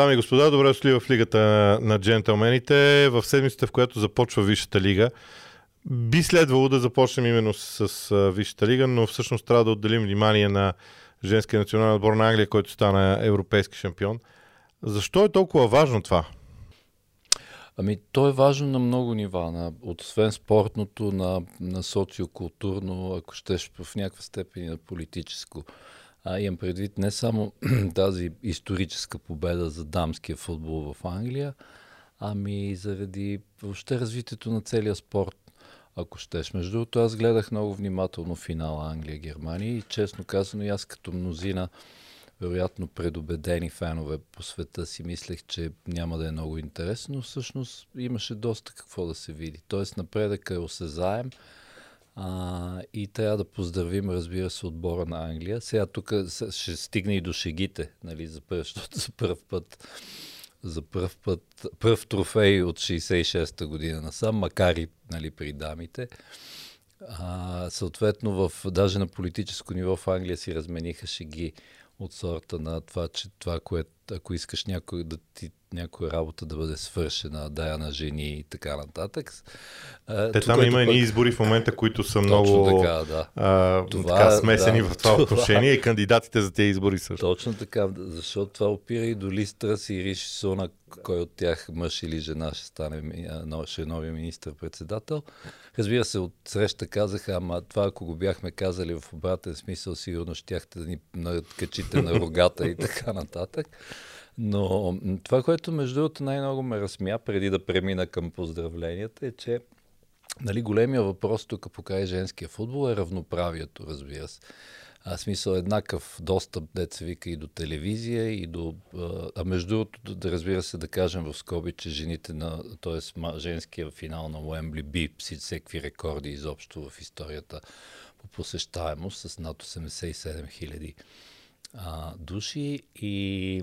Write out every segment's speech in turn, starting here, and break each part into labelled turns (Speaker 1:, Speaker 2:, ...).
Speaker 1: Дами и господа, добре дошли в лигата на джентълмените. В седмицата, в която започва Висшата лига, би следвало да започнем именно с, с Висшата лига, но всъщност трябва да отделим внимание на женския национален отбор на Англия, който стана европейски шампион. Защо е толкова важно това?
Speaker 2: Ами, то е важно на много нива, на, освен спортното, на, на социокултурно, ако щеш в някаква степен и на политическо. А, имам предвид не само тази историческа победа за дамския футбол в Англия, ами заради въобще развитието на целия спорт, ако щеш. Между другото, аз гледах много внимателно финала Англия-Германия и честно казано, аз като мнозина вероятно предубедени фенове по света си мислех, че няма да е много интересно, но всъщност имаше доста какво да се види. Тоест напредък е осезаем а, и трябва да поздравим, разбира се, отбора на Англия. Сега тук ще стигне и до шегите, нали, за първ, защото за първ път за първ път, първ трофей от 66-та година насам, макар и нали, при дамите. А, съответно, в, даже на политическо ниво в Англия си размениха шеги от сорта на това, че това, което ако искаш някой да ти някоя работа да бъде свършена, да я на жени и така нататък.
Speaker 1: Те там има едни пък... избори в момента, които са много така, да. а, това, така, смесени да, в това, това отношение и кандидатите за тези избори също.
Speaker 2: Точно така, защото това опира и до Листрас и Риши Сунак, кой от тях мъж или жена ще стане ще е новия министр-председател. Разбира се, от среща казаха, ама това ако го бяхме казали в обратен смисъл, сигурно щяхте да ни накачите на рогата и така нататък. Но това, което между другото най-много ме разсмя преди да премина към поздравленията е, че нали, големия въпрос тук покрай женския футбол е равноправието, разбира се. А смисъл еднакъв достъп, деца вика и до телевизия, и до... А между другото, да разбира се, да кажем в скоби, че жените на... т.е. женския финал на Уембли би всеки рекорди изобщо в историята по посещаемост с над 87 хиляди души и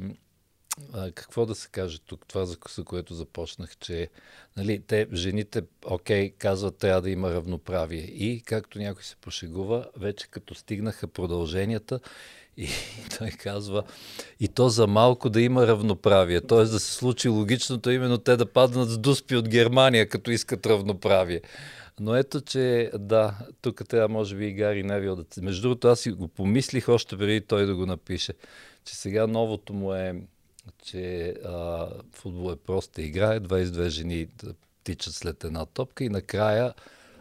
Speaker 2: а, какво да се каже тук, това за, което започнах, че нали, те, жените, окей, казват, трябва да има равноправие. И, както някой се пошегува, вече като стигнаха продълженията, и той казва, и то за малко да има равноправие. Т.е. да се случи логичното, именно те да паднат с дуспи от Германия, като искат равноправие. Но ето, че да, тук трябва може би и Гари Невил да... Между другото, аз си го помислих още преди той да го напише, че сега новото му е че а, футбол е проста игра, 22 жени тичат след една топка и накрая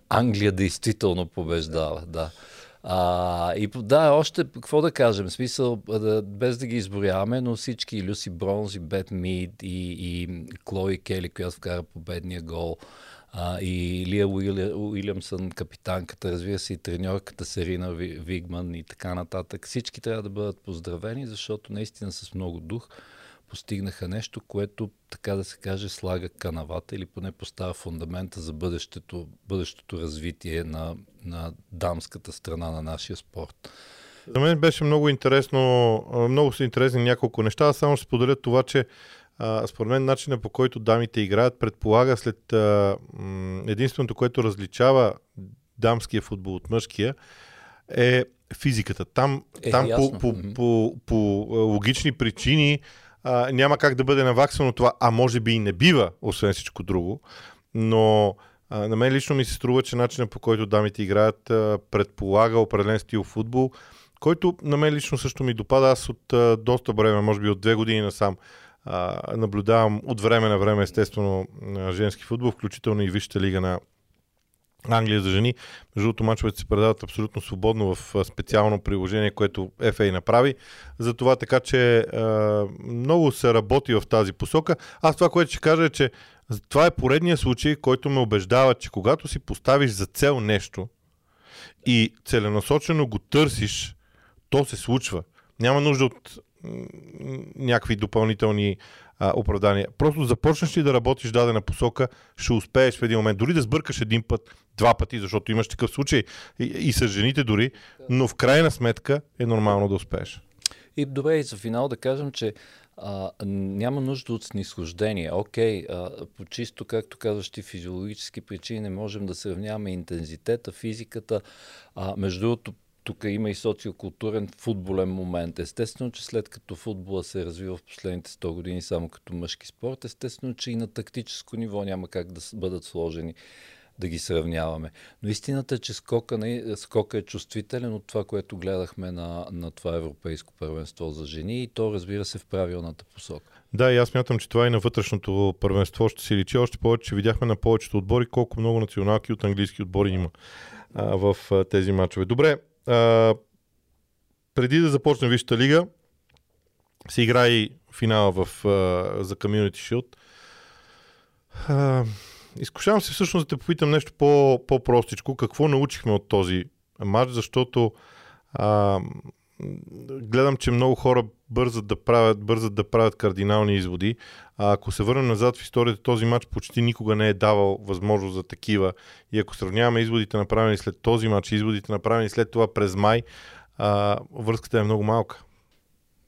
Speaker 2: Англия действително побеждава. Да. А, и да, още какво да кажем, смисъл, да, без да ги изборяваме, но всички, Люси Бронз и Бет Мид и, и Клои Кели, която вкара победния гол, а, и Лия Уилямсън, капитанката, разбира се и треньорката Серина Вигман и така нататък. Всички трябва да бъдат поздравени, защото наистина с много дух постигнаха нещо, което, така да се каже, слага канавата или поне поставя фундамента за бъдещето, бъдещето развитие на, на дамската страна на нашия спорт.
Speaker 1: За мен беше много интересно, много са интересни няколко неща. Аз само ще споделя това, че а, според мен начинът по който дамите играят предполага след а, единственото, което различава дамския футбол от мъжкия е физиката. Там, е, там по, по, по, по логични причини а, няма как да бъде наваксано това, а може би и не бива, освен всичко друго. Но а, на мен лично ми се струва, че начинът по който дамите играят а, предполага определен стил футбол, който на мен лично също ми допада. Аз от а, доста време, може би от две години насам, а, наблюдавам от време на време, естествено, женски футбол, включително и Висшата лига на Англия за жени. Между другото, мачовете се предават абсолютно свободно в специално приложение, което FA направи. Затова така, че много се работи в тази посока. Аз това, което ще кажа е, че това е поредният случай, който ме убеждава, че когато си поставиш за цел нещо и целенасочено го търсиш, то се случва. Няма нужда от някакви допълнителни а, оправдания. Просто започнеш ли да работиш дадена посока, ще успееш в един момент. Дори да сбъркаш един път, два пъти, защото имаш такъв случай и, и с жените дори, но в крайна сметка е нормално да успееш.
Speaker 2: И добре, и за финал да кажем, че а, няма нужда от снисхождение. Окей, а, по чисто, както казваш ти, физиологически причини не можем да сравняваме интензитета, физиката. А, между другото, тук има и социокултурен футболен момент. Естествено, че след като футбола се развива в последните 100 години само като мъжки спорт, естествено, че и на тактическо ниво няма как да бъдат сложени да ги сравняваме. Но истината е, че скока, не, скока е чувствителен от това, което гледахме на, на това европейско първенство за жени и то разбира се в правилната посока.
Speaker 1: Да, и аз мятам, че това и на вътрешното първенство ще се личи. Още повече, че видяхме на повечето отбори колко много националки от английски отбори има а, в а, тези матчове. Добре, а, преди да започне Висшата лига, се игра и финала в, а, за Community Shield. А, изкушавам се всъщност да те попитам нещо по, по-простичко. Какво научихме от този матч, защото а, гледам, че много хора бързат да правят, бързат да правят кардинални изводи. А ако се върнем назад в историята, този матч почти никога не е давал възможност за такива. И ако сравняваме изводите направени след този матч изводите направени след това през май, а, връзката е много малка.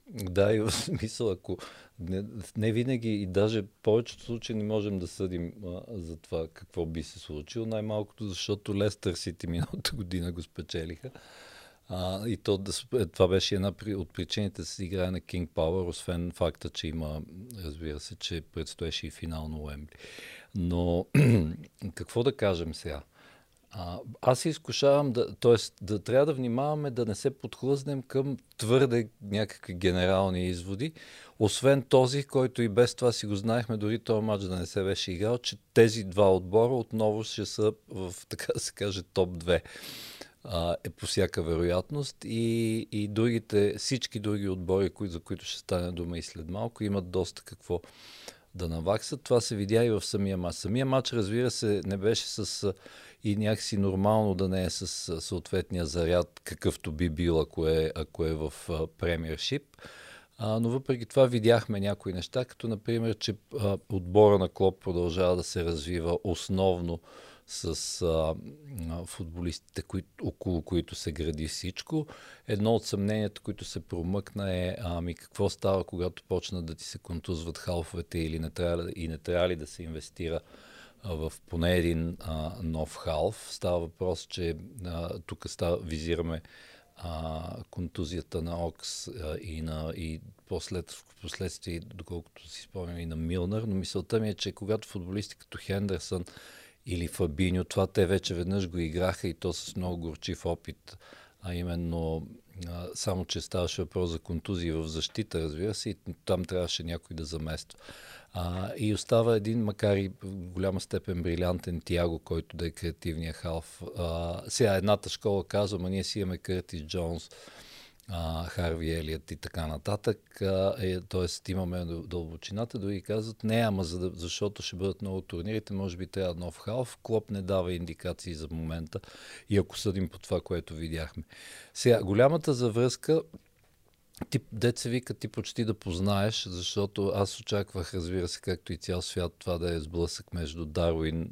Speaker 2: Да, и в смисъл, ако не, не винаги и даже повечето случаи не можем да съдим а, за това какво би се случило, най-малкото защото Лестър Сити миналата година го спечелиха. А, и то, е, това беше една от причините да се играе на King Power, освен факта, че има, разбира се, че предстоеше и финал на Уембли. Но какво да кажем сега? А, аз се изкушавам да, т.е. да трябва да внимаваме да не се подхлъзнем към твърде някакви генерални изводи, освен този, който и без това си го знаехме, дори този матч да не се беше играл, че тези два отбора отново ще са в, така да се каже, топ 2 е по всяка вероятност и, и другите, всички други отбори, кои, за които ще стане дума и след малко, имат доста какво да наваксат. Това се видя и в самия матч. Самия матч, разбира се, не беше с и някакси нормално да не е с съответния заряд, какъвто би бил, ако е, ако е в премиершип. но въпреки това видяхме някои неща, като например, че а, отбора на Клоп продължава да се развива основно с а, футболистите, кои, около които се гради всичко. Едно от съмненията, които се промъкна е ами какво става, когато почнат да ти се контузват халфовете или не трябва, и не трябва ли да се инвестира в поне един а, нов халф. Става въпрос, че а, тук става, визираме а, контузията на Окс а, и, на, и послед, в последствие, доколкото си спомням, и на Милнер, но мисълта ми е, че когато футболисти като Хендерсън или Фабиньо. Това те вече веднъж го играха и то с много горчив опит, а именно само, че ставаше въпрос за контузии в защита, разбира се, и там трябваше някой да замества. А, и остава един, макар и в голяма степен брилянтен Тиаго, който да е креативния халф. А, сега едната школа казва, а ние си имаме Къртис Джонс, Харви Елият и така нататък. А, е, тоест имаме дълбочината, дори казват не, ама за да, защото ще бъдат много турнирите, може би трябва нов халф. Клоп не дава индикации за момента и ако съдим по това, което видяхме. Сега, голямата завръзка ти, деца вика, ти почти да познаеш, защото аз очаквах, разбира се, както и цял свят, това да е сблъсък между Дарвин,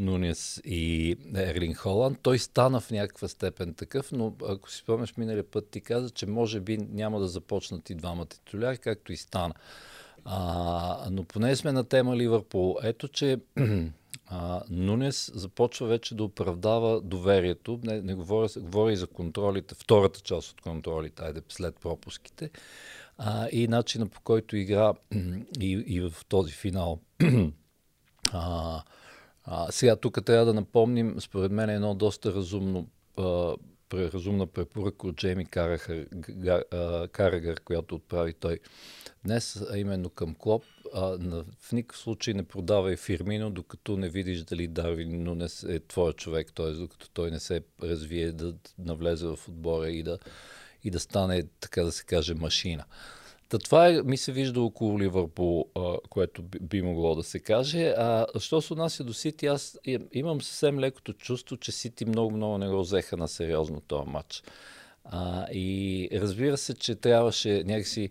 Speaker 2: Нунес и Ерлин Холанд. Той стана в някаква степен такъв, но ако си спомняш миналия път, ти каза, че може би няма да започнат и двамата титуляри, както и стана. А, но поне сме на тема Ливърпул. Ето, че а, Нунес започва вече да оправдава доверието. Не, не говоря, говоря и за контролите, втората част от контролите, айде след пропуските. А, и начина по който игра и, и в този финал а, а, сега тук трябва да напомним, според мен е едно доста разумно а, разумна препоръка от Джейми Карахър, Карагър, която отправи той днес, а именно към Клоп. А, в никакъв случай не продавай Фирмино, докато не видиш дали Дарвин Нунес е твой човек, т.е. докато той не се развие да навлезе в отбора и да, и да стане, така да се каже, машина. Та това е, ми се вижда около Ливърпул, което би, би могло да се каже. А що се отнася до Сити, аз имам съвсем лекото чувство, че Сити много-много не го взеха на сериозно този матч. А, и разбира се, че трябваше някакси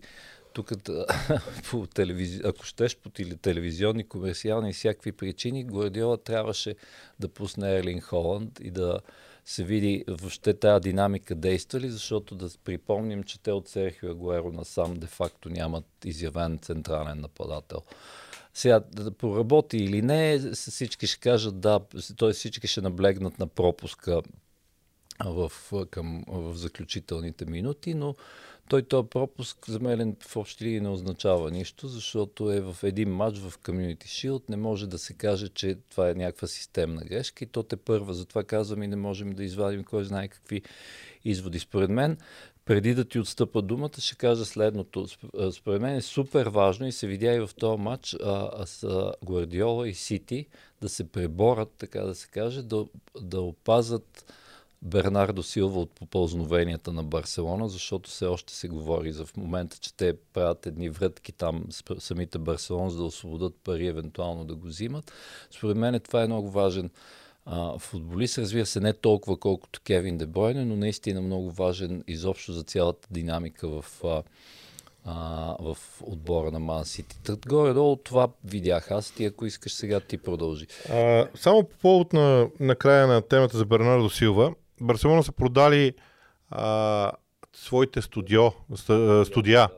Speaker 2: тук по телевизи... ако щеш по телевизионни, комерциални и всякакви причини, Гвардиола трябваше да пусне Ерлин Холанд и да, се види въобще тази динамика действа ли, защото да припомним, че те от Серхио Агуеро насам де-факто нямат изявен централен нападател. Сега, да поработи или не, всички ще кажат да, т.е. всички ще наблегнат на пропуска в, към, в заключителните минути, но той този пропуск за мен в общи линии не означава нищо, защото е в един матч в Community Shield. Не може да се каже, че това е някаква системна грешка и то те първа. Затова казвам и не можем да извадим кой знае какви изводи. Според мен, преди да ти отстъпа думата, ще кажа следното. Според мен е супер важно и се видя и в този матч а, с Гвардиола и Сити да се преборят, така да се каже, да, да опазат Бернардо Силва от попълзновенията на Барселона, защото все още се говори за в момента, че те правят едни врътки там самите Барселон, за да освободят пари, евентуално да го взимат. Според мен това е много важен а, футболист. Разбира се, не толкова колкото Кевин Дебойне, но наистина много важен изобщо за цялата динамика в, а, а, в отбора на Ман Сити. Горе-долу това видях аз. Ти, ако искаш сега, ти продължи.
Speaker 1: А, само по повод на, на края на темата за Бернардо Силва, Барселона са продали а, своите студио, студия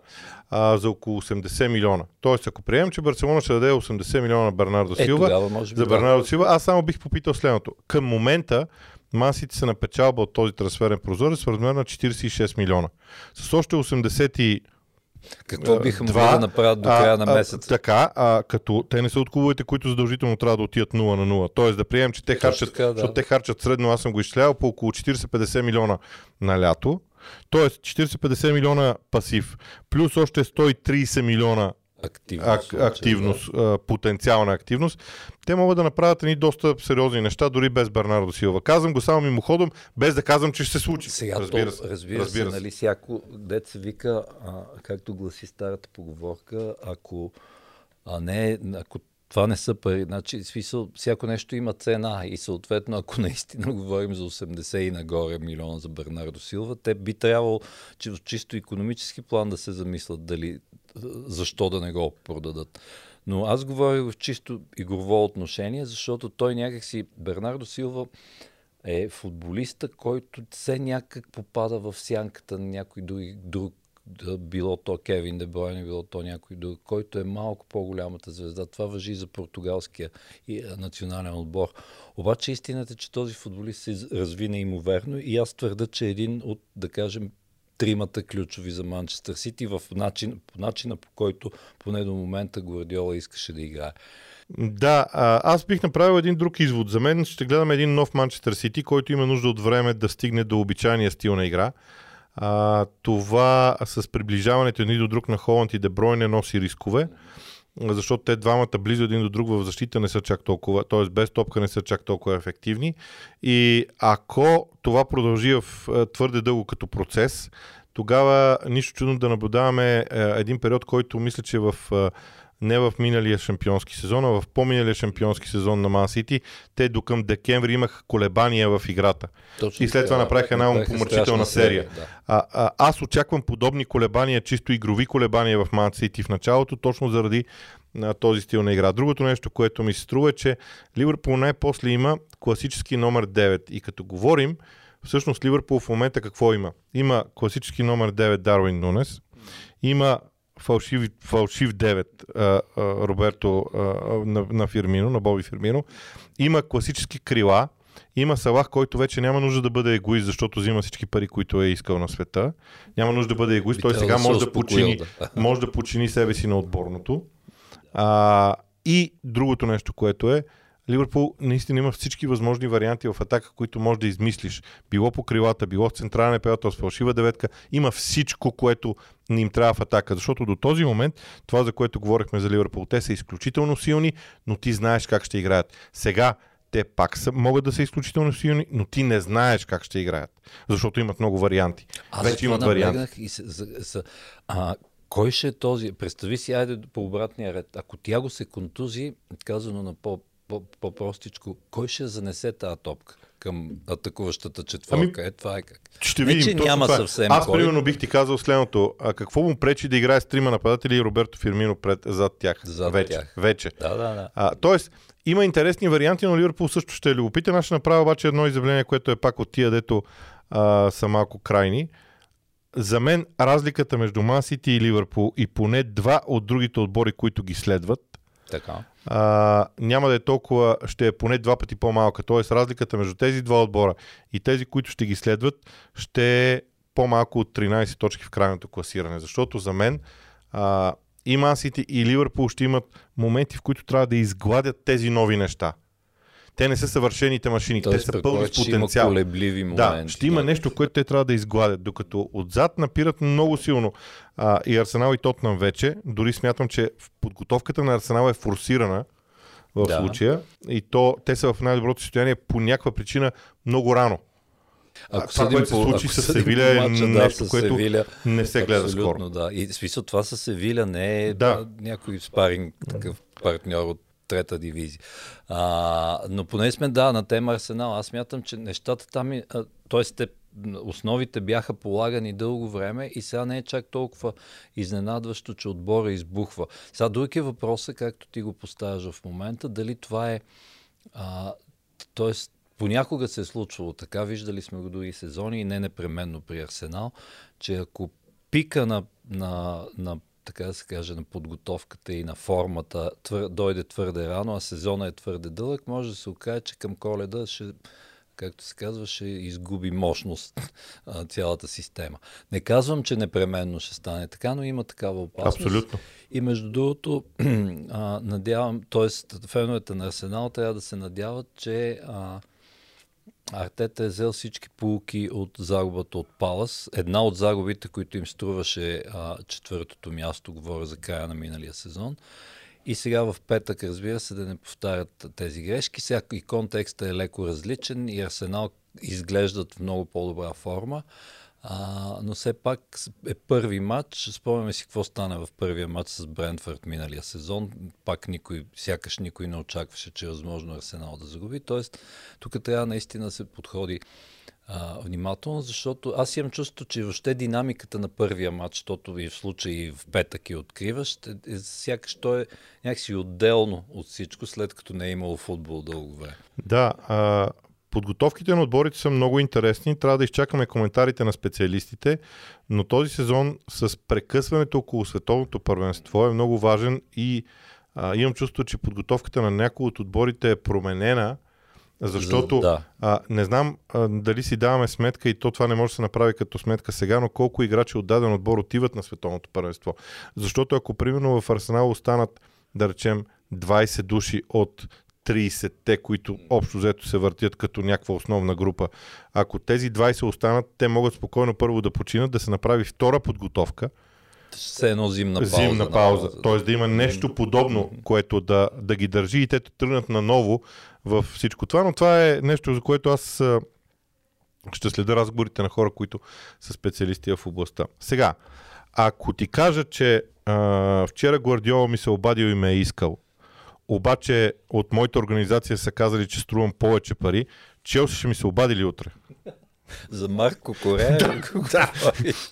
Speaker 1: а, за около 80 милиона. Тоест, ако приемем, че Барселона ще даде 80 милиона на Бернардо е, Силва,
Speaker 2: тогава, може
Speaker 1: за Бернардо Силва, аз само бих попитал следното. Към момента Масите са на печалба от този трансферен прозорец в размер на 46 милиона. С още 80 и
Speaker 2: какво биха могли да направят до края на месеца?
Speaker 1: така, а, като те не са от клубовете, които задължително трябва да отидат 0 на 0. Тоест да приемем, че те харчат, така, да. защото те харчат средно, аз съм го изчислявал, по около 40-50 милиона на лято. Тоест 40-50 милиона пасив, плюс още 130 милиона активност, ак, активност да. потенциална активност, те могат да направят едни доста сериозни неща, дори без Бернардо Силва. Казвам го само мимоходом, без да казвам, че ще се случи.
Speaker 2: Сега, разбира се. Разбира, разбира се, нали, всяко дет вика, а, както гласи старата поговорка, ако а не, ако това не са пари. Значи, смисъл, всяко нещо има цена и съответно, ако наистина говорим за 80 и нагоре милиона за Бернардо Силва, те би трябвало че в чисто економически план да се замислят дали защо да не го продадат. Но аз говоря в чисто игрово отношение, защото той някакси, Бернардо Силва е футболиста, който все някак попада в сянката на някой друг, друг било то Кевин Дебройне, било то някой друг, който е малко по-голямата звезда. Това въжи за португалския национален отбор. Обаче истината е, че този футболист се разви неимоверно и аз твърда, че един от, да кажем, тримата ключови за Манчестър Сити в начин, по начина по който поне до момента Гвардиола искаше да играе.
Speaker 1: Да, аз бих направил един друг извод. За мен ще гледаме един нов Манчестър Сити, който има нужда от време да стигне до обичайния стил на игра. А, това с приближаването един до друг на Холанд и Деброй не носи рискове, защото те двамата близо един до друг в защита не са чак толкова, т.е. без топка не са чак толкова ефективни. И ако това продължи в твърде дълго като процес, тогава нищо чудно да наблюдаваме един период, който мисля, че в не в миналия шампионски сезон, а в по-миналия шампионски сезон на Ман Сити, те до към декември имах колебания в играта. Точно, и след това направиха една помърчителна серия. Да. А, а, аз очаквам подобни колебания, чисто игрови колебания в Ман Сити в началото, точно заради на този стил на игра. Другото нещо, което ми се струва е, че Ливърпул най-после има класически номер 9. И като говорим, всъщност Ливърпул в момента какво има? Има класически номер 9 Дарвин Нунес, има фалшив, фалшив 9 а, а, Роберто а, на, на Фирмино, на Боби Фирмино. Има класически крила, има Салах, който вече няма нужда да бъде егоист, защото взима всички пари, които е искал на света. Няма нужда да бъде егоист. Той сега да може да, почини, да. може да почини себе си на отборното. А, и другото нещо, което е, Ливърпул наистина има всички възможни варианти в атака, които можеш да измислиш. Било по крилата, било в централен епиател с фалшива деветка. Има всичко, което не им трябва в атака. Защото до този момент, това за което говорихме за Ливърпул, те са изключително силни, но ти знаеш как ще играят. Сега те пак са, могат да са изключително силни, но ти не знаеш как ще играят. Защото имат много варианти.
Speaker 2: Аз Вече имат варианти. И с, с, с, а, кой ще е този? Представи си, айде по обратния ред. Ако Тяго се контузи, казано на по по-простичко, кой ще занесе тази топка? към атакуващата четвърка. Ами, е, това е как.
Speaker 1: Ще видим. Не,
Speaker 2: че няма това. Е. съвсем
Speaker 1: Аз, кой... примерно, бих ти казал следното. А какво му пречи да играе с трима нападатели и Роберто Фирмино пред, зад тях?
Speaker 2: Зад
Speaker 1: вече.
Speaker 2: тях.
Speaker 1: вече.
Speaker 2: Да, да, да.
Speaker 1: А, тоест, има интересни варианти, но Ливърпул също ще е любопитен. Аз ще направя обаче едно изявление, което е пак от тия, дето а, са малко крайни. За мен разликата между Ман Сити и Ливърпул и поне два от другите отбори, които ги следват,
Speaker 2: така.
Speaker 1: А, няма да е толкова, ще е поне два пъти по-малка. Тоест разликата между тези два отбора и тези, които ще ги следват, ще е по-малко от 13 точки в крайното класиране. Защото за мен а, и Мансити и Ливърпул ще имат моменти, в които трябва да изгладят тези нови неща. Те не са съвършените машини,
Speaker 2: Тоест,
Speaker 1: те са пълни с потенциал.
Speaker 2: Има колебливи моменти.
Speaker 1: Да, ще има нещо, което те трябва да изгладят, докато отзад напират много силно. А, и Арсенал и Тотнам вече, дори смятам, че подготовката на Арсенал е форсирана в
Speaker 2: Да.
Speaker 1: случая и то те са в най-доброто състояние по някаква причина много рано.
Speaker 2: Ако
Speaker 1: това,
Speaker 2: съдим
Speaker 1: което се случи с Севиля е нещо,
Speaker 2: с
Speaker 1: което
Speaker 2: Севиля,
Speaker 1: Не се гледа скоро.
Speaker 2: Да. И смисъл това с Севиля не е
Speaker 1: Да.
Speaker 2: да. някой спаринг, такъв партньор от трета дивизия. А, но поне сме, да, на тема Арсенал. Аз мятам, че нещата там, т.е. те, основите бяха полагани дълго време и сега не е чак толкова изненадващо, че отбора избухва. Сега друг е въпросът, както ти го поставяш в момента, дали това е а, тоест, понякога се е случвало така, виждали сме го други сезони и не непременно при Арсенал, че ако пика на, на, на така да се каже, на подготовката и на формата твър, дойде твърде рано, а сезона е твърде дълъг, може да се окаже, че към коледа ще, както се казва, ще изгуби мощност а, цялата система. Не казвам, че непременно ще стане така, но има такава опасност.
Speaker 1: Абсолютно.
Speaker 2: И между другото, а, надявам, т.е. феновете на Арсенал трябва да се надяват, че а, Артета е взел всички полуки от загубата от Палас. Една от загубите, които им струваше а, четвъртото място, говоря за края на миналия сезон. И сега в петък, разбира се, да не повтарят тези грешки. Сега и контекстът е леко различен и Арсенал изглеждат в много по-добра форма. А, но все пак е първи матч. Спомняме си какво стана в първия матч с Брентфорд миналия сезон. Пак никой, сякаш никой не очакваше, че е възможно Арсенал да загуби. Тоест, тук трябва наистина да се подходи а, внимателно, защото аз имам чувство, че въобще динамиката на първия матч, защото и в случай в петък и откриваш, е, е, сякаш то е някакси отделно от всичко, след като не е имало футбол дълго време.
Speaker 1: Да, а, подготовките на отборите са много интересни. Трябва да изчакаме коментарите на специалистите, но този сезон с прекъсването около световното първенство е много важен и а, имам чувство, че подготовката на някои от отборите е променена, защото
Speaker 2: За- да.
Speaker 1: а, не знам а, дали си даваме сметка и то това не може да се направи като сметка сега, но колко играчи от даден отбор отиват на световното първенство. Защото ако примерно в Арсенал останат, да речем, 20 души от 30-те, които общо взето се въртят като някаква основна група. Ако тези 20 останат, те могат спокойно първо да починат, да се направи втора подготовка,
Speaker 2: Все едно зимна пауза.
Speaker 1: зимна пауза.
Speaker 2: на-
Speaker 1: Т.е. да има нещо подобно, което да, да ги държи и те да тръгнат наново в всичко това. Но това е нещо, за което аз ще следя разговорите на хора, които са специалисти в областта. Сега, ако ти кажа, че а, вчера Гвардиола ми се обадил и ме е искал, обаче от моята организация са казали, че струвам повече пари, Челси ще ми се обадили утре.
Speaker 2: За Марко Корея.
Speaker 1: Да.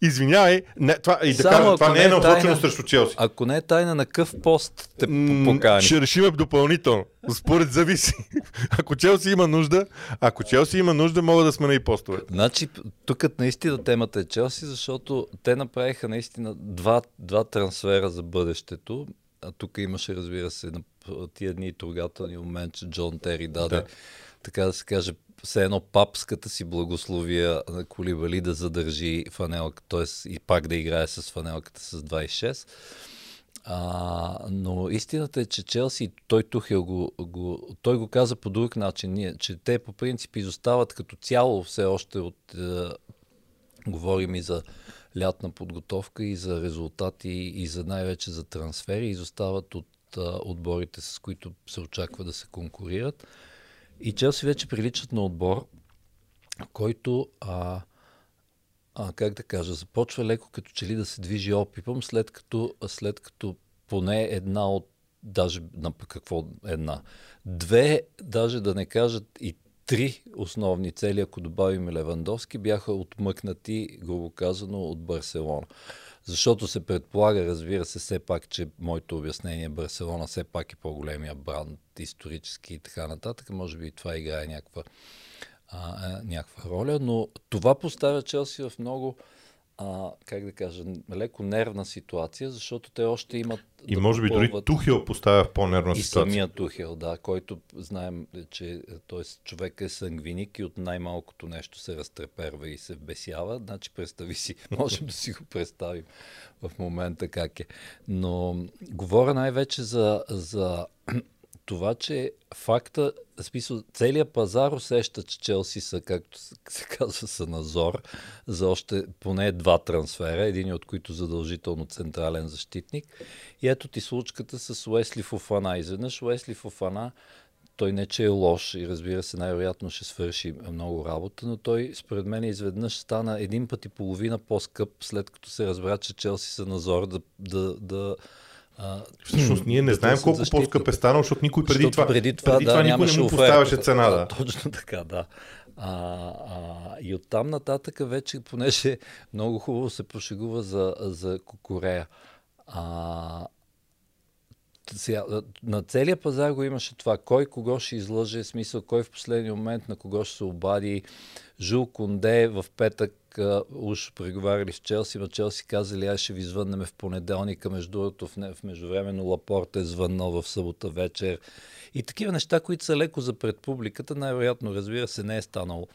Speaker 1: Извинявай, не, това, и да кажа, това не
Speaker 2: не
Speaker 1: е
Speaker 2: е
Speaker 1: насочено срещу Челси.
Speaker 2: Ако не е тайна, на къв пост те покани?
Speaker 1: Ще решиме допълнително. Според зависи. Ако Челси има нужда, ако Челси има нужда, мога да сменя и постове.
Speaker 2: Значи, тук наистина темата е Челси, защото те направиха наистина два, два трансфера за бъдещето. А тук имаше, разбира се, на тия дни трогателни момент, че Джон Тери даде,
Speaker 1: Да.
Speaker 2: да. така да се каже, все едно папската си благословия на Колибали да задържи фанелка, т.е. и пак да играе с фанелката с 26. А, но истината е, че Челси, той Тухел го, го, той го каза по друг начин, ние, че те по принцип изостават като цяло все още от, е, говорим и за лятна подготовка и за резултати и за най-вече за трансфери, изостават от отборите, с които се очаква да се конкурират. И Челси вече приличат на отбор, който а, а, как да кажа, започва леко като че ли да се движи опипом, след като, след като поне една от, даже на какво една, две, даже да не кажат и три основни цели, ако добавим Левандовски, бяха отмъкнати, грубо казано, от Барселона. Защото се предполага, разбира се, все пак, че моето обяснение Барселона все пак е по-големия бранд, исторически и така нататък. Може би и това играе някаква а, а, някаква роля, но това поставя Челси в много а, как да кажа, леко нервна ситуация, защото те още имат.
Speaker 1: И да може би дори Тухел поставя в по-нервна
Speaker 2: и
Speaker 1: ситуация.
Speaker 2: И самия Тухел, да, който знаем, че т.е. човек е сангвиник и от най-малкото нещо се разтреперва и се вбесява. Значи представи си, можем да си го представим в момента как е. Но говоря най-вече за, за това, че факта, смисъл, целият пазар усеща, че Челси са, както се казва, са назор за още поне два трансфера, един от които задължително централен защитник. И ето ти случката с Уесли Фофана. Изведнъж Уесли Фофана той не че е лош и разбира се, най-вероятно ще свърши много работа, но той според мен изведнъж стана един път и половина по-скъп, след като се разбра, че Челси са назор да, да, да
Speaker 1: а, Всъщност ние не знаем колко защита. по-скъп е станал, защото никой преди
Speaker 2: защото
Speaker 1: това,
Speaker 2: преди това,
Speaker 1: преди
Speaker 2: да,
Speaker 1: това никой не му поставяше цена. Да.
Speaker 2: Точно така, да. А, а, и оттам нататък вече, понеже много хубаво се пошегува за, за Кокорея. А, сега, на целия пазар го имаше това. Кой кого ще излъже, смисъл, кой в последния момент на кого ще се обади. Жул Конде в петък уж преговаряли с Челси, но Челси казали, аз ще ви звъннем в понеделника, между другото в, в междувременно Лапорт е звъннал в събота вечер. И такива неща, които са леко за пред публиката, най-вероятно, разбира се, не е станало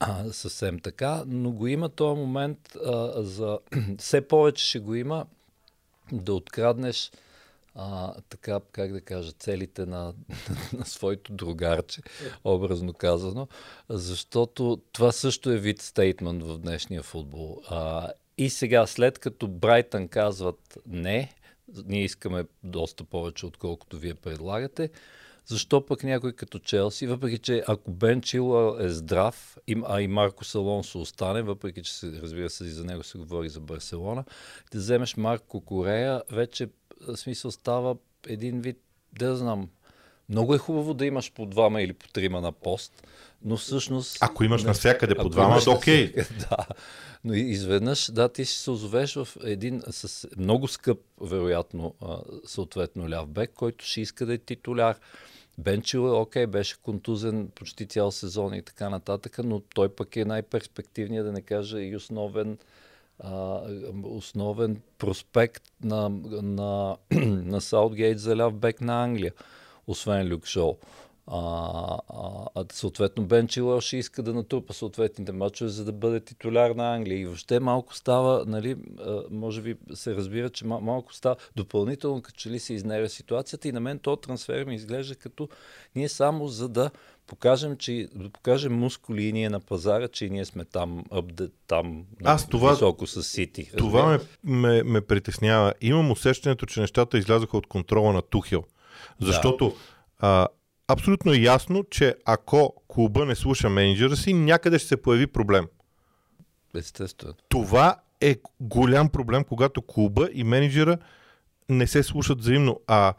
Speaker 2: а, съвсем така, но го има този момент а, за... все повече ще го има да откраднеш а, така, как да кажа, целите на, на своето другарче, образно казано, защото това също е вид стейтмент в днешния футбол. А, и сега, след като Брайтън казват не, ние искаме доста повече, отколкото вие предлагате, защо пък някой като Челси, въпреки че ако Бен Чила е здрав, а и Марко Салонсо остане, въпреки че разбира се, и за него се говори за Барселона, да вземеш Марко Корея, вече смисъл става един вид, да знам, много е хубаво да имаш по двама или по трима на пост, но всъщност...
Speaker 1: Ако имаш не, навсякъде по двама, да окей.
Speaker 2: Да, но изведнъж, да, ти ще се озовеш в един с много скъп, вероятно, съответно ляв бек, който ще иска да е титуляр. Бенчил е окей, беше контузен почти цял сезон и така нататък, но той пък е най-перспективният, да не кажа и основен а, основен проспект на, на, на Саутгейт за ляв бек на Англия, освен Люк Шоу. А, а, а съответно Бен Чилър ще иска да натрупа съответните мачове, за да бъде титуляр на Англия. И въобще малко става, нали, може би се разбира, че малко става допълнително, като че ли се изнервя ситуацията и на мен този трансфер ми изглежда като ние само за да покажем, че, да покажем мускули и ние на пазара, че ние сме там, update, там
Speaker 1: Аз това,
Speaker 2: високо с Сити.
Speaker 1: Това ме, ме, ме притеснява. Имам усещането, че нещата излязоха от контрола на Тухил. Защото да. а, абсолютно е ясно, че ако клуба не слуша менеджера си, някъде ще се появи проблем.
Speaker 2: Естествено.
Speaker 1: Това е голям проблем, когато клуба и менеджера не се слушат взаимно. А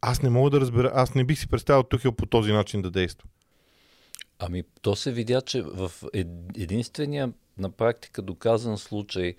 Speaker 1: аз не мога да разбера, аз не бих си представил Тухил по този начин да действа.
Speaker 2: Ами, то се видя, че в единствения на практика доказан случай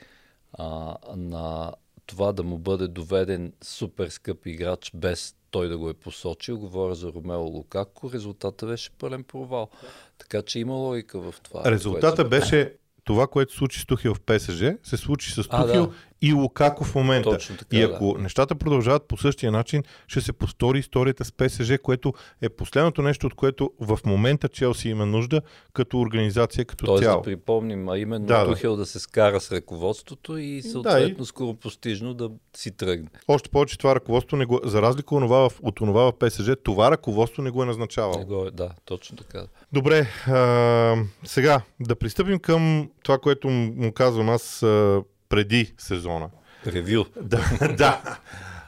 Speaker 2: а, на това да му бъде доведен супер скъп играч без той да го е посочил, говоря за Ромео Лукако, резултата беше пълен провал. Така че има логика в това.
Speaker 1: Резултата което... беше това, което случи с Тухил в ПСЖ, се случи с Тухил да. И Лукако в момента.
Speaker 2: Точно така,
Speaker 1: и ако
Speaker 2: да.
Speaker 1: нещата продължават по същия начин, ще се повтори историята с ПСЖ, което е последното нещо, от което в момента Челси има нужда като организация, като
Speaker 2: Тоест,
Speaker 1: цяло.
Speaker 2: да припомним, а именно да, Тухил да. да се скара с ръководството и съответно да, и... скоро постижно да си тръгне.
Speaker 1: Още повече това ръководство, не го, за разлика от това в ПСЖ, това ръководство не го е назначавало.
Speaker 2: Не го е, да, точно така.
Speaker 1: Добре, а, сега да пристъпим към това, което му казвам аз а, преди сезона.
Speaker 2: Ревю.
Speaker 1: Да, да.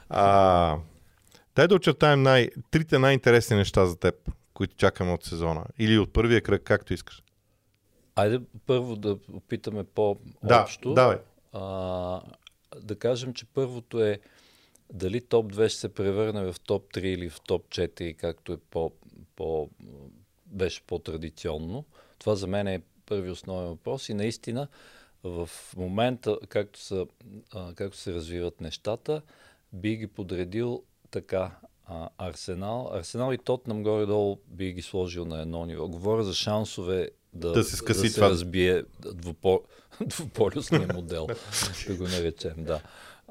Speaker 1: А, дай да очертаем най- трите най-интересни неща за теб, които чакаме от сезона. Или от първия кръг, както искаш.
Speaker 2: Айде първо да опитаме по-общо.
Speaker 1: Да, давай.
Speaker 2: А, да кажем, че първото е дали топ 2 ще се превърне в топ 3 или в топ 4, както е по, по, беше по-традиционно. Това за мен е първи основен въпрос и наистина в момента, както, са, а, както се развиват нещата, би ги подредил така. а, Арсенал. Арсенал и Тотнам горе-долу би ги сложил на едно ниво. Говоря за шансове да,
Speaker 1: да се, скъси
Speaker 2: да се
Speaker 1: това.
Speaker 2: разбие двупо, двуполюсния модел, да го наречем, да.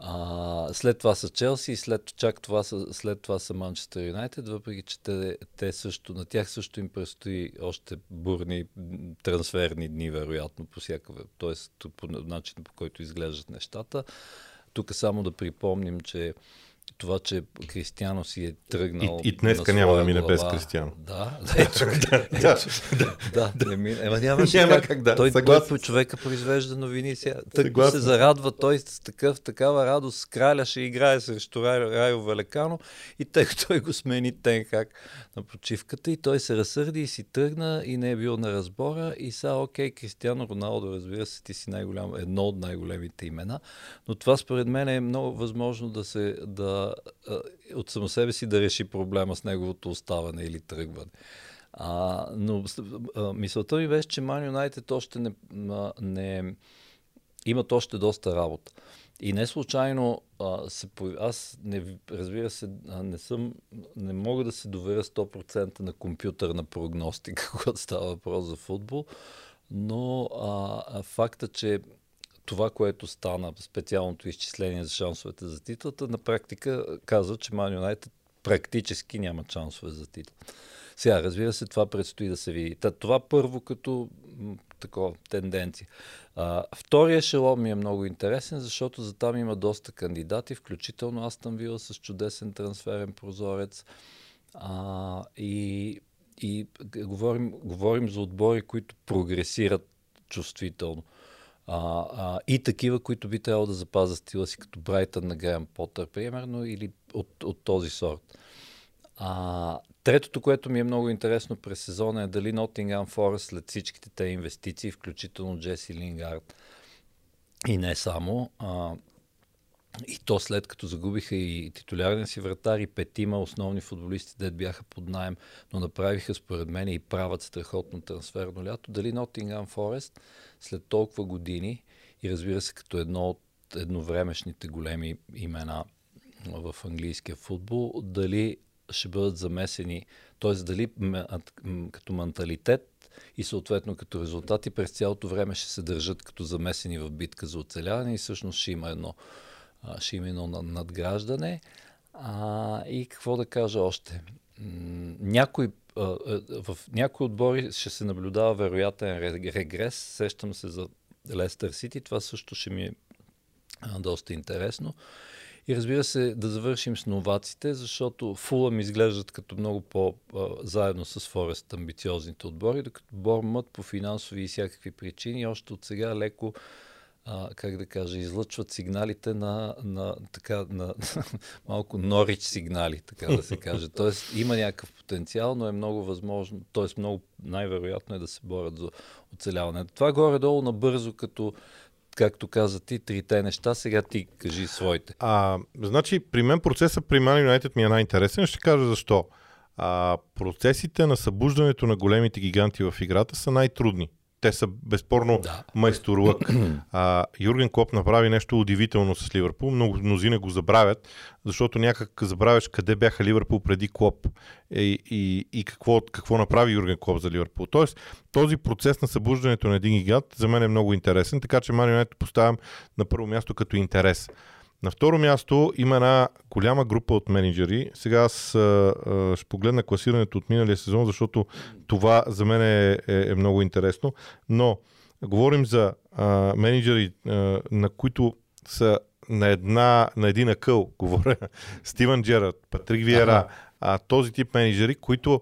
Speaker 2: А, след това са Челси и след, чак това след това са Манчестър Юнайтед, въпреки че те, те също, на тях също им предстои още бурни трансферни дни, вероятно, по всякакъв, т.е. по начин, по който изглеждат нещата. Тук само да припомним, че това, че Кристиано си е тръгнал.
Speaker 1: И, и днеска няма да мине без Кристиано.
Speaker 2: Да, да, ето, да, да, да, не мине. Ема няма,
Speaker 1: няма как, как да.
Speaker 2: Той, по човека произвежда новини сега. Тък се зарадва, той с такъв, такава радост, краля ще играе срещу Райо Великано и тъй той го смени Тенхак на почивката и той се разсърди и си тръгна и не е бил на разбора и сега, окей, Кристиано Роналдо, разбира се, ти си най-голям, едно от най-големите имена, но това според мен е много възможно да се, да от само себе си да реши проблема с неговото оставане или тръгване. А, но а, мисълта ми беше, че Man United още не, не имат още доста работа. И не случайно а, се появи... Аз, не, разбира се, не съм, не мога да се доверя 100% на компютърна прогностика, когато става въпрос за футбол, но а, факта, че това, което стана, специалното изчисление за шансовете за титлата, на практика казва, че Ман Юнайтед практически няма шансове за титла. Сега, разбира се, това предстои да се види. Та, това първо като такова тенденция. А, втория ешелон ми е много интересен, защото за там има доста кандидати, включително Астън Вила с чудесен трансферен прозорец. А, и и говорим, говорим за отбори, които прогресират чувствително. А, а, и такива, които би трябвало да запазят стила си, като Брайтън на Грaham Потър, примерно, или от, от този сорт. А, третото, което ми е много интересно през сезона е дали Nottingham Forest след всичките те инвестиции, включително Джеси Лингард и не само, а, и то след като загубиха и титулярния си вратар и петима основни футболисти, дед бяха под найем, но направиха според мен и правят страхотно трансферно лято. Дали Nottingham Forest след толкова години и разбира се като едно от едновремешните големи имена в английския футбол, дали ще бъдат замесени, т.е. дали като менталитет и съответно като резултати през цялото време ще се държат като замесени в битка за оцеляване и всъщност ще има едно, ще има едно надграждане. А, и какво да кажа още? Някой в някои отбори ще се наблюдава вероятен регрес. Сещам се за Лестър Сити. Това също ще ми е доста интересно. И разбира се, да завършим с новаците, защото Фулъм изглеждат като много по-заедно с Форест амбициозните отбори, докато Бормът по финансови и всякакви причини още от сега леко а, как да кажа, излъчват сигналите на, на, така, на малко норич сигнали, така да се каже. Тоест има някакъв потенциал, но е много възможно, т.е. много най-вероятно е да се борят за оцеляване. Това горе-долу набързо, като както каза ти, трите неща, сега ти кажи своите.
Speaker 1: А, значи, при мен процесът при Man United ми е най-интересен. Ще кажа защо. А, процесите на събуждането на големите гиганти в играта са най-трудни те са безспорно да. майсторлък. А, Юрген Клоп направи нещо удивително с Ливърпул. Много мнозина го забравят, защото някак забравяш къде бяха Ливърпул преди Клоп и, и, и какво, какво направи Юрген Клоп за Ливърпул. Тоест, този процес на събуждането на един гигант за мен е много интересен, така че Манионет поставям на първо място като интерес. На второ място има една голяма група от менеджери. Сега аз а, а, ще погледна класирането от миналия сезон, защото това за мен е, е, е много интересно. Но говорим за а, менеджери, а, на които са на, една, на един акъл, говоря, Стивен Джерард, Патрик Виера, ага. а, този тип менеджери, които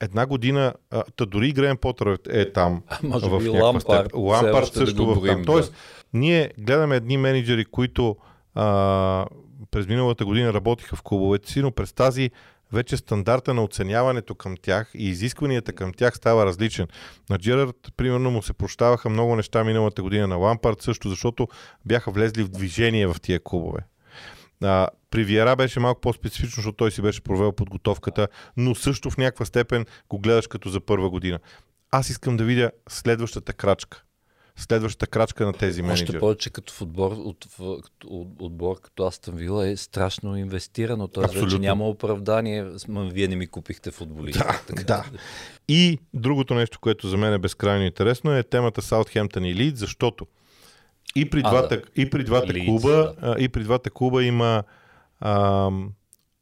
Speaker 1: една година, а, та дори Грен Потър е там.
Speaker 2: А, може в би Лампард.
Speaker 1: Лампард също да в там. Тоест, ние гледаме едни менеджери, които а, през миналата година работиха в клубовете си, но през тази вече стандарта на оценяването към тях и изискванията към тях става различен. На Джерард, примерно, му се прощаваха много неща миналата година на Лампард, също защото бяха влезли в движение в тия клубове. А, при Виера беше малко по-специфично, защото той си беше провел подготовката, но също в някаква степен го гледаш като за първа година. Аз искам да видя следващата крачка следващата крачка на тези менеджери.
Speaker 2: Още повече като в отбор, от, в, от, отбор като Астън Вила е страшно инвестирано. Т.е. вече няма оправдание. Вие не ми купихте футболист.
Speaker 1: Да, така. да. И другото нещо, което за мен е безкрайно интересно е темата Саутхемптън и Лид, защото и при двата, да. и при двата Leeds, клуба, да. и при двата клуба има ам,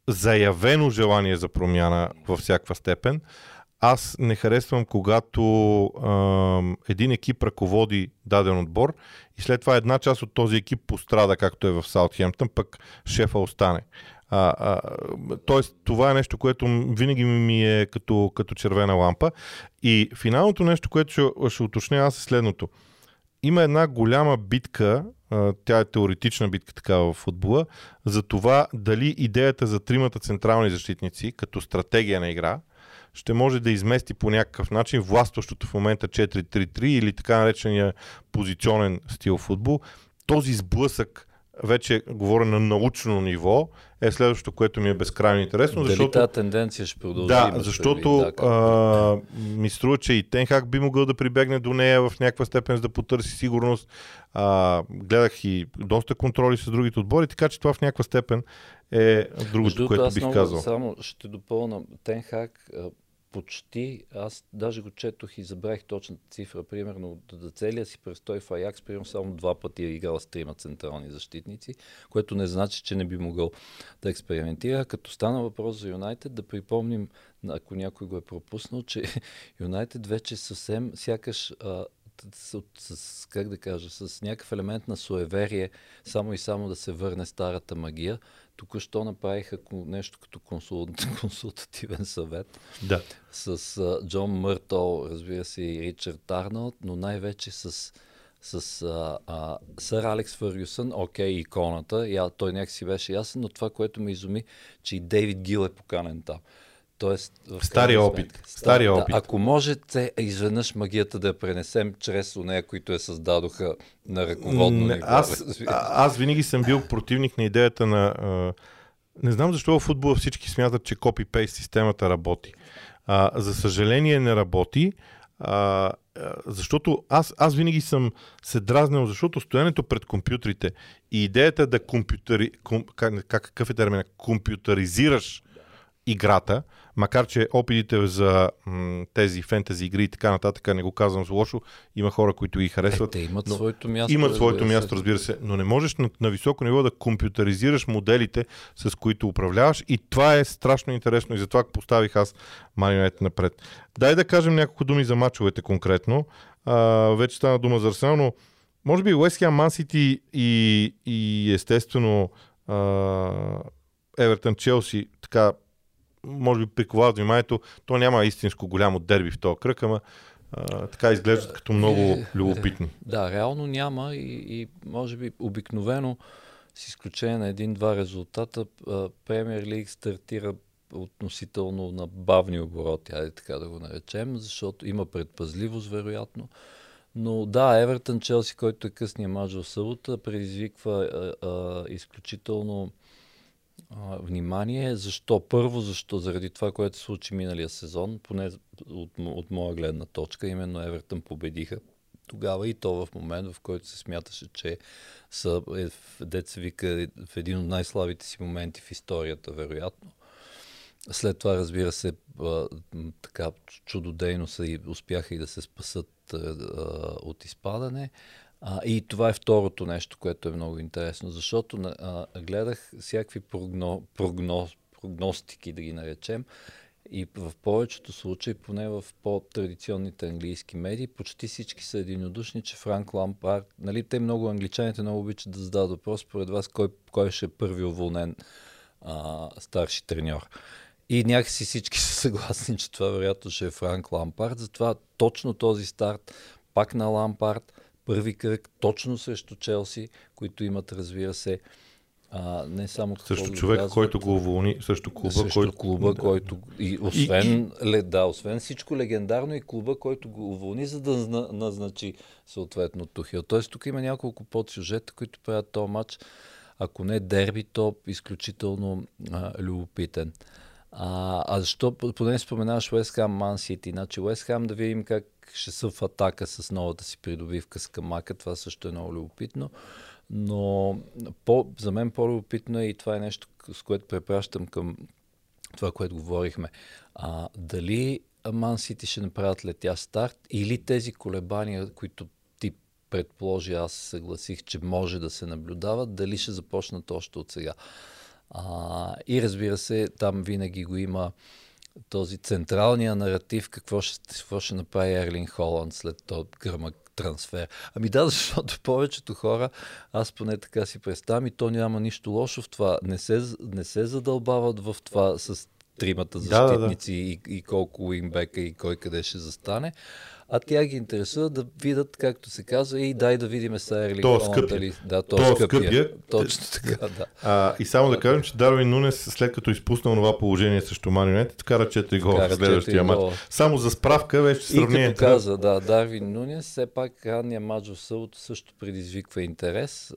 Speaker 1: заявено желание за промяна във всякаква степен. Аз не харесвам, когато ам, един екип ръководи даден отбор и след това една част от този екип пострада, както е в Саутхемптън, пък шефа остане. А, а, тоест, това е нещо, което винаги ми е като, като червена лампа. И финалното нещо, което ще, ще уточня аз е следното. Има една голяма битка, тя е теоретична битка така в футбола, за това дали идеята за тримата централни защитници като стратегия на игра ще може да измести по някакъв начин властващото в момента 4-3-3 или така наречения позиционен стил футбол. Този сблъсък вече говоря на научно ниво, е следващото, което ми е безкрайно интересно.
Speaker 2: Дали
Speaker 1: защото,
Speaker 2: тази тенденция ще продължи?
Speaker 1: Да, защото да, а, ми струва, че и Тенхак би могъл да прибегне до нея в някаква степен, за да потърси сигурност. А, гледах и доста контроли с другите отбори, така че това в някаква степен е другото, Между което бих
Speaker 2: много,
Speaker 1: казал.
Speaker 2: Само ще допълна. Тенхак почти, аз даже го четох и забравих точната цифра, примерно да целия си престой в Аякс, примерно само два пъти е играл с трима централни защитници, което не значи, че не би могъл да експериментира. Като стана въпрос за Юнайтед, да припомним, ако някой го е пропуснал, че Юнайтед вече съвсем сякаш с, как да кажа, с някакъв елемент на суеверие, само и само да се върне старата магия. Току-що направиха нещо като консул... консултативен съвет
Speaker 1: да.
Speaker 2: с uh, Джон Мъртол, разбира се, и Ричард Арнолд, но най-вече с с а, а, сър Алекс Фъргюсън, окей, иконата, я, той някакси беше ясен, но това, което ме изуми, че и Дейвид Гил е поканен там. Тоест,
Speaker 1: в стари опит. Стари да, опит.
Speaker 2: Ако можете изведнъж магията да я пренесем чрез нея, които я създадоха на ръководно
Speaker 1: ниво. Аз, аз винаги съм бил противник на идеята на... А, не знам защо в футбола всички смятат, че копи-пейст системата работи. А, за съжаление не работи, а, защото аз, аз винаги съм се дразнил, защото стоянето пред компютрите и идеята да компютъри, ком, как, какъв е термина, компютъризираш играта, макар че опитите за м, тези фентези игри и така нататък, не го казвам с лошо, има хора, които ги харесват.
Speaker 2: Е, те имат своето място.
Speaker 1: Имат своето място, разбира се, но не можеш на, на високо ниво да компютъризираш моделите, с които управляваш и това е страшно интересно и затова поставих аз марионет напред. Дай да кажем няколко думи за мачовете конкретно. А, вече стана дума за Арсенал, но може би Уест Хем, Ман Сити и, и естествено Евертън Челси така може би приковават вниманието, то няма истинско голямо дерби в този кръг, ама а, така изглеждат като много любопитни.
Speaker 2: Да, реално няма и, и може би обикновено с изключение на един-два резултата, Премьер Лиг стартира относително на бавни обороти, айде така да го наречем, защото има предпазливост, вероятно. Но да, Евертън Челси, който е късния мач в събота, предизвиква а, а, изключително внимание. Защо? Първо, защо? Заради това, което се случи миналия сезон, поне от, от моя гледна точка, именно Евертън победиха тогава и то в момент, в който се смяташе, че са, е, деца вика, в един от най-слабите си моменти в историята, вероятно. След това, разбира се, а, така чудодейно са и успяха и да се спасат а, от изпадане. А, и това е второто нещо, което е много интересно, защото а, гледах всякакви прогно, прогноз, прогностики, да ги наречем, и в повечето случаи, поне в по-традиционните английски медии, почти всички са единодушни, че Франк Лампард, нали, те много англичаните много обичат да зададат въпрос, според вас, кой, кой ще е първи уволнен а, старши треньор. И някакси всички са съгласни, че това вероятно ще е Франк Лампард. Затова точно този старт, пак на Лампард, първи кръг точно срещу Челси, които имат, разбира се, а, не само
Speaker 1: също човек, казват, който го уволни, също клуба,
Speaker 2: също
Speaker 1: който...
Speaker 2: клуба, да. който и освен, и, и... да, освен всичко легендарно и клуба, който го уволни, за да назначи съответно Тухил. Тоест тук има няколко подсюжета, които правят този матч, ако не дерби, то изключително а, любопитен. А, а защо, поне споменаваш Уест Хам, Ман Сити. Значи Уест Хам да видим как ще са в атака с новата си придобивка с Камака. Това също е много любопитно. Но по, за мен по-любопитно е и това е нещо, с което препращам към това, което говорихме. А, дали Ман Сити ще направят летя старт или тези колебания, които ти предположи, аз съгласих, че може да се наблюдават, дали ще започнат още от сега. А, и разбира се, там винаги го има този централния наратив, какво ще, какво ще направи Ерлин Холанд след този гръмък трансфер. Ами да, защото повечето хора, аз поне така си представям, и то няма нищо лошо в това. Не се, не се задълбават в това с тримата защитници да, да, да. И, и колко уинбека и кой къде ще застане а тя ги интересува да видят, както се казва, и дай да видим сега
Speaker 1: То скъпия. Дали,
Speaker 2: да, то, то скъпия. скъпия. Точно така, да.
Speaker 1: А, и само да кажем, че Дарвин Нунес, след като изпуснал това положение срещу Манионет, вкара 4 гола в следващия матч. Само за справка, вече сравнение.
Speaker 2: И като каза, да, Дарвин Нунес, все пак ранния матч в Сълто също предизвиква интерес.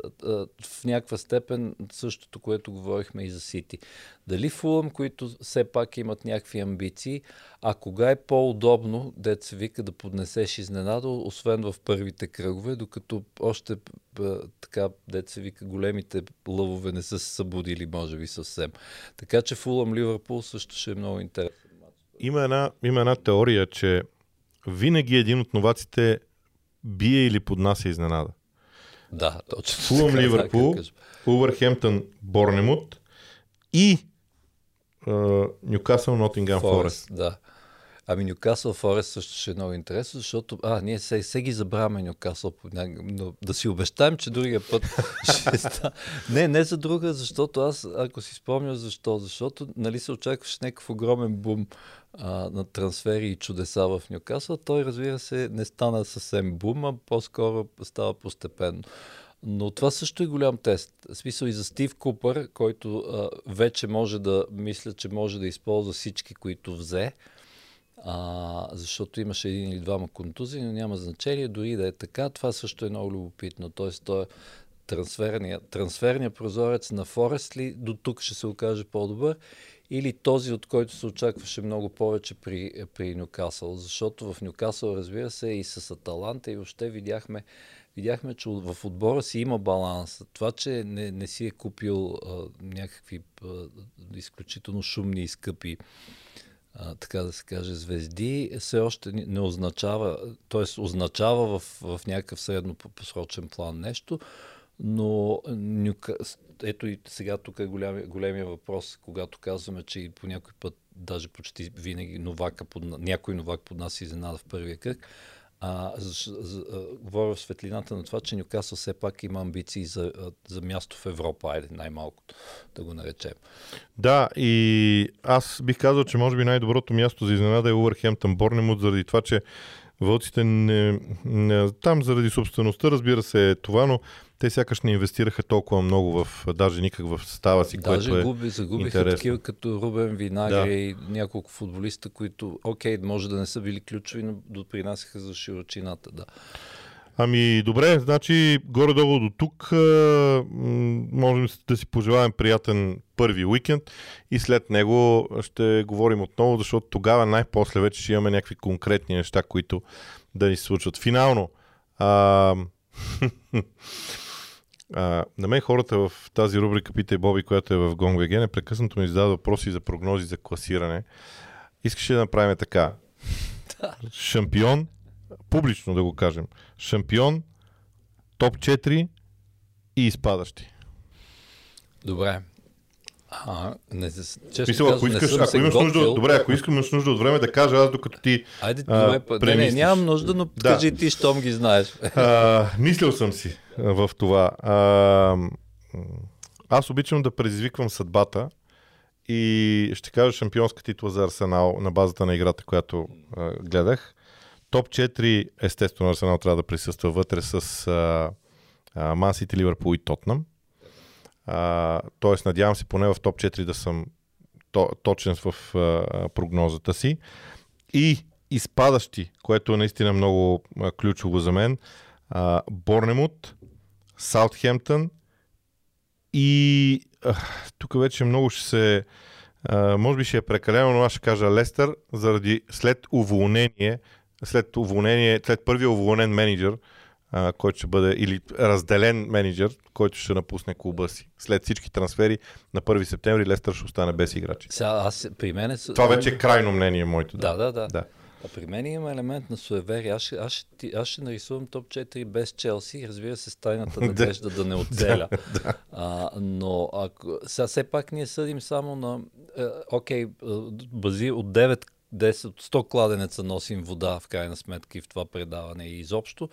Speaker 2: В някаква степен същото, което говорихме и за Сити. Дали Фулъм, които все пак имат някакви амбиции, а кога е по-удобно, дет се вика, да поднесеш изненада, освен в първите кръгове, докато още така, дет се вика, големите лъвове не са се събудили, може би съвсем. Така че Фулъм Ливърпул също ще е много интересен.
Speaker 1: Има една, има една теория, че винаги един от новаците бие или поднася изненада.
Speaker 2: Да, точно.
Speaker 1: Фулъм Ливърпул, Увърхемптън Борнемут и Нюкасъл Нотингам Форест.
Speaker 2: Да. Ами Нюкасъл Форест също ще е много интересно, защото а, ние се, се ги забравяме Нюкасъл, но да си обещаем, че другия път ще ста... Не, не за друга, защото аз, ако си спомня защо, защото нали се очакваше някакъв огромен бум а, на трансфери и чудеса в Нюкасъл, той разбира се не стана съвсем бум, а по-скоро става постепенно. Но това също е голям тест. В смисъл и за Стив Купър, който а, вече може да мисля, че може да използва всички, които взе, а, защото имаше един или двама контузии, но няма значение. Дори да е така, това също е много любопитно. Тоест, той е трансферния, трансферния прозорец на Форест ли до тук ще се окаже по-добър или този, от който се очакваше много повече при, при Нюкасъл. Защото в Нюкасъл, разбира се, и с Аталанта и въобще видяхме видяхме, че в отбора си има баланс. Това, че не, не си е купил а, някакви а, изключително шумни и скъпи а, така да се каже, звезди, все още не означава, т.е. означава в, в някакъв средносрочен план нещо, но ето и сега тук е големия, големия въпрос, когато казваме, че и по някой път, даже почти винаги новака под, някой новак под нас изненада в първия кръг, а, за, за, а, говоря в светлината на това, че Нюкасъл все пак има амбиции за, за място в Европа, айде най-малкото да го наречем.
Speaker 1: Да, и аз бих казал, че може би най-доброто място за изненада е Уърхемптън Борнемут, заради това, че Вълците не, не, там заради собствеността, разбира се, е това, но те сякаш не инвестираха толкова много в, даже никак в става си,
Speaker 2: даже
Speaker 1: което
Speaker 2: е губи, загубиха интересно. такива като Рубен Винагри да. и няколко футболиста, които, окей, може да не са били ключови, но допринасяха за широчината, да.
Speaker 1: Ами добре, значи горе-долу до тук можем да си пожелаем приятен първи уикенд и след него ще говорим отново, защото тогава най-после вече ще имаме някакви конкретни неща, които да ни се случват. Финално, а, а, на мен хората в тази рубрика Питай Боби, която е в GongVG, непрекъснато ми задават въпроси за прогнози за класиране. Искаше да направим така. Шампион, публично да го кажем. Шампион, топ 4 и изпадащи.
Speaker 2: Добре. А, не, често
Speaker 1: Мисъл, ако искаш, ако имаш нужда, добре, ако искаш нужда от време да кажа аз докато ти
Speaker 2: Айде, а, не, не, нямам нужда, но да. кажи ти, щом ги знаеш.
Speaker 1: А, мислил съм си в това. А, аз обичам да предизвиквам съдбата и ще кажа шампионска титла за Арсенал на базата на играта, която а, гледах. Топ 4, естествено, Арсенал трябва да присъства вътре с Ман Сити, Ливърпул и Тотнам. тоест, надявам се поне в топ 4 да съм то, точен в а, прогнозата си. И изпадащи, което е наистина много а, ключово за мен, а, Борнемут, Саутхемптън и тук вече много ще се А, може би ще е прекалено, но аз ще кажа Лестър, заради след уволнение, след уволнение, след първия уволнен менеджер, а, който ще бъде, или разделен менеджер, който ще напусне клуба си. След всички трансфери на 1 септември Лестър ще остане без играчи.
Speaker 2: Сега, аз, при мен е...
Speaker 1: Това вече е крайно мнение моето.
Speaker 2: Да, да, да.
Speaker 1: да.
Speaker 2: А при мен има елемент на суеверие. Аз, аз, аз ще нарисувам топ 4 без Челси, разбира се, с тайната надежда да не оцеля. а, но ако, сега все пак ние съдим само на... Е, окей, е, бази от 9 10 от 100 кладенеца носим вода в крайна сметка и в това предаване и изобщо.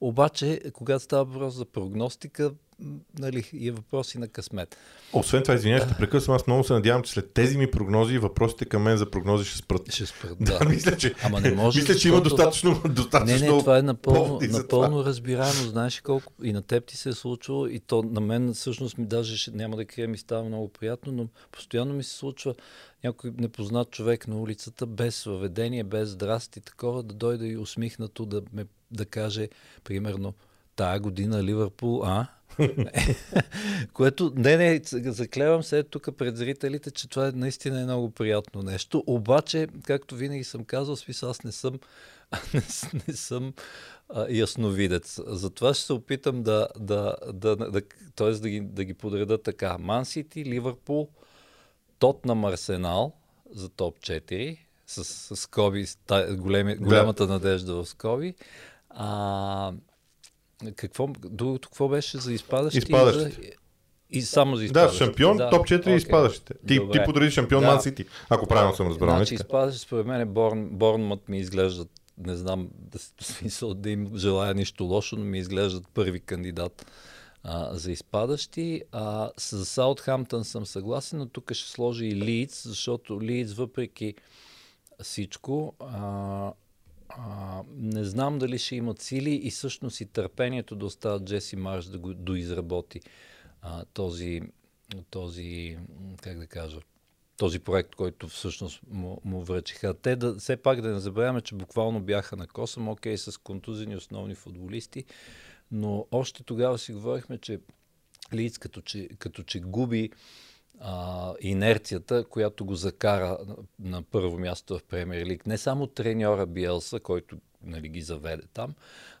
Speaker 2: Обаче, когато става въпрос за прогностика, нали, и е въпроси на късмет.
Speaker 1: Освен това, извинявай, ще прекъсвам, аз много се надявам, че след тези ми прогнози, въпросите към мен за прогнози ще спрат.
Speaker 2: Ще спра.
Speaker 1: Да, мисля, че,
Speaker 2: Ама не може,
Speaker 1: мисля, че има достатъчно, достатъчно
Speaker 2: Не, не, това е напълно, напълно разбираемо. Знаеш колко и на теб ти се е случвало, и то на мен всъщност ми даже ще, няма да крия, ми става много приятно, но постоянно ми се случва някой непознат човек на улицата, без въведение, без здрасти, такова, да дойде и усмихнато да, ме, да каже, примерно, тая година Ливърпул, а? Което, не, не, заклевам се тук пред зрителите, че това е наистина е много приятно нещо. Обаче, както винаги съм казал, смисъл, аз не съм, не, не съм а, ясновидец. Затова ще се опитам да, да, да, да, т.е. да ги, да ги подреда така. Ман Сити, Ливърпул, Тотнам Арсенал за топ 4, с, с скоби, големи, голямата надежда в скоби. А, какво, другото какво беше за изпадащи?
Speaker 1: Изпадащите.
Speaker 2: И, за, и само за
Speaker 1: Да,
Speaker 2: изпадащите.
Speaker 1: шампион, топ 4
Speaker 2: окей.
Speaker 1: и изпадащите. Ти, ти
Speaker 2: Добре.
Speaker 1: подреди шампион
Speaker 2: Да.
Speaker 1: Ман Сити, ако правилно съм разбрал.
Speaker 2: Значи,
Speaker 1: Значи,
Speaker 2: изпадащи, според мен, Борн, Борнмът ми изглеждат, не знам, да, смисъл да им желая нищо лошо, но ми изглеждат първи кандидат а, за изпадащи. А, с Саутхамптън съм съгласен, но тук ще сложа и Лидс, защото Лидс, въпреки всичко, а, а, не знам дали ще имат сили и всъщност и търпението да оставят Джеси Марш да го доизработи а, този, този, как да кажа, този проект, който всъщност му, му връчиха. Те да, все пак да не забравяме, че буквално бяха на косъм, окей, с контузени основни футболисти, но още тогава си говорихме, че Лиц като че, като че губи а, инерцията, която го закара на, първо място в Премьер Лиг. Не само треньора Биелса, който нали, ги заведе там,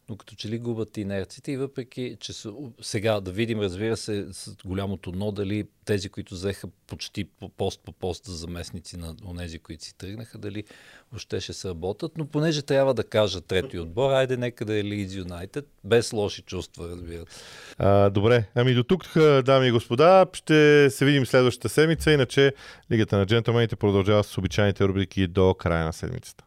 Speaker 2: но като че ли губят инерцията и въпреки, че са, сега да видим, разбира се, с голямото но, дали тези, които взеха почти по пост по пост за заместници на онези, които си тръгнаха, дали въобще ще се работят, но понеже трябва да кажа трети отбор, айде нека да е Leeds United, без лоши чувства, разбира се.
Speaker 1: добре, ами до тук, дами и господа, ще се видим следващата седмица, иначе Лигата на джентълмените продължава с обичайните рубрики до края на седмицата.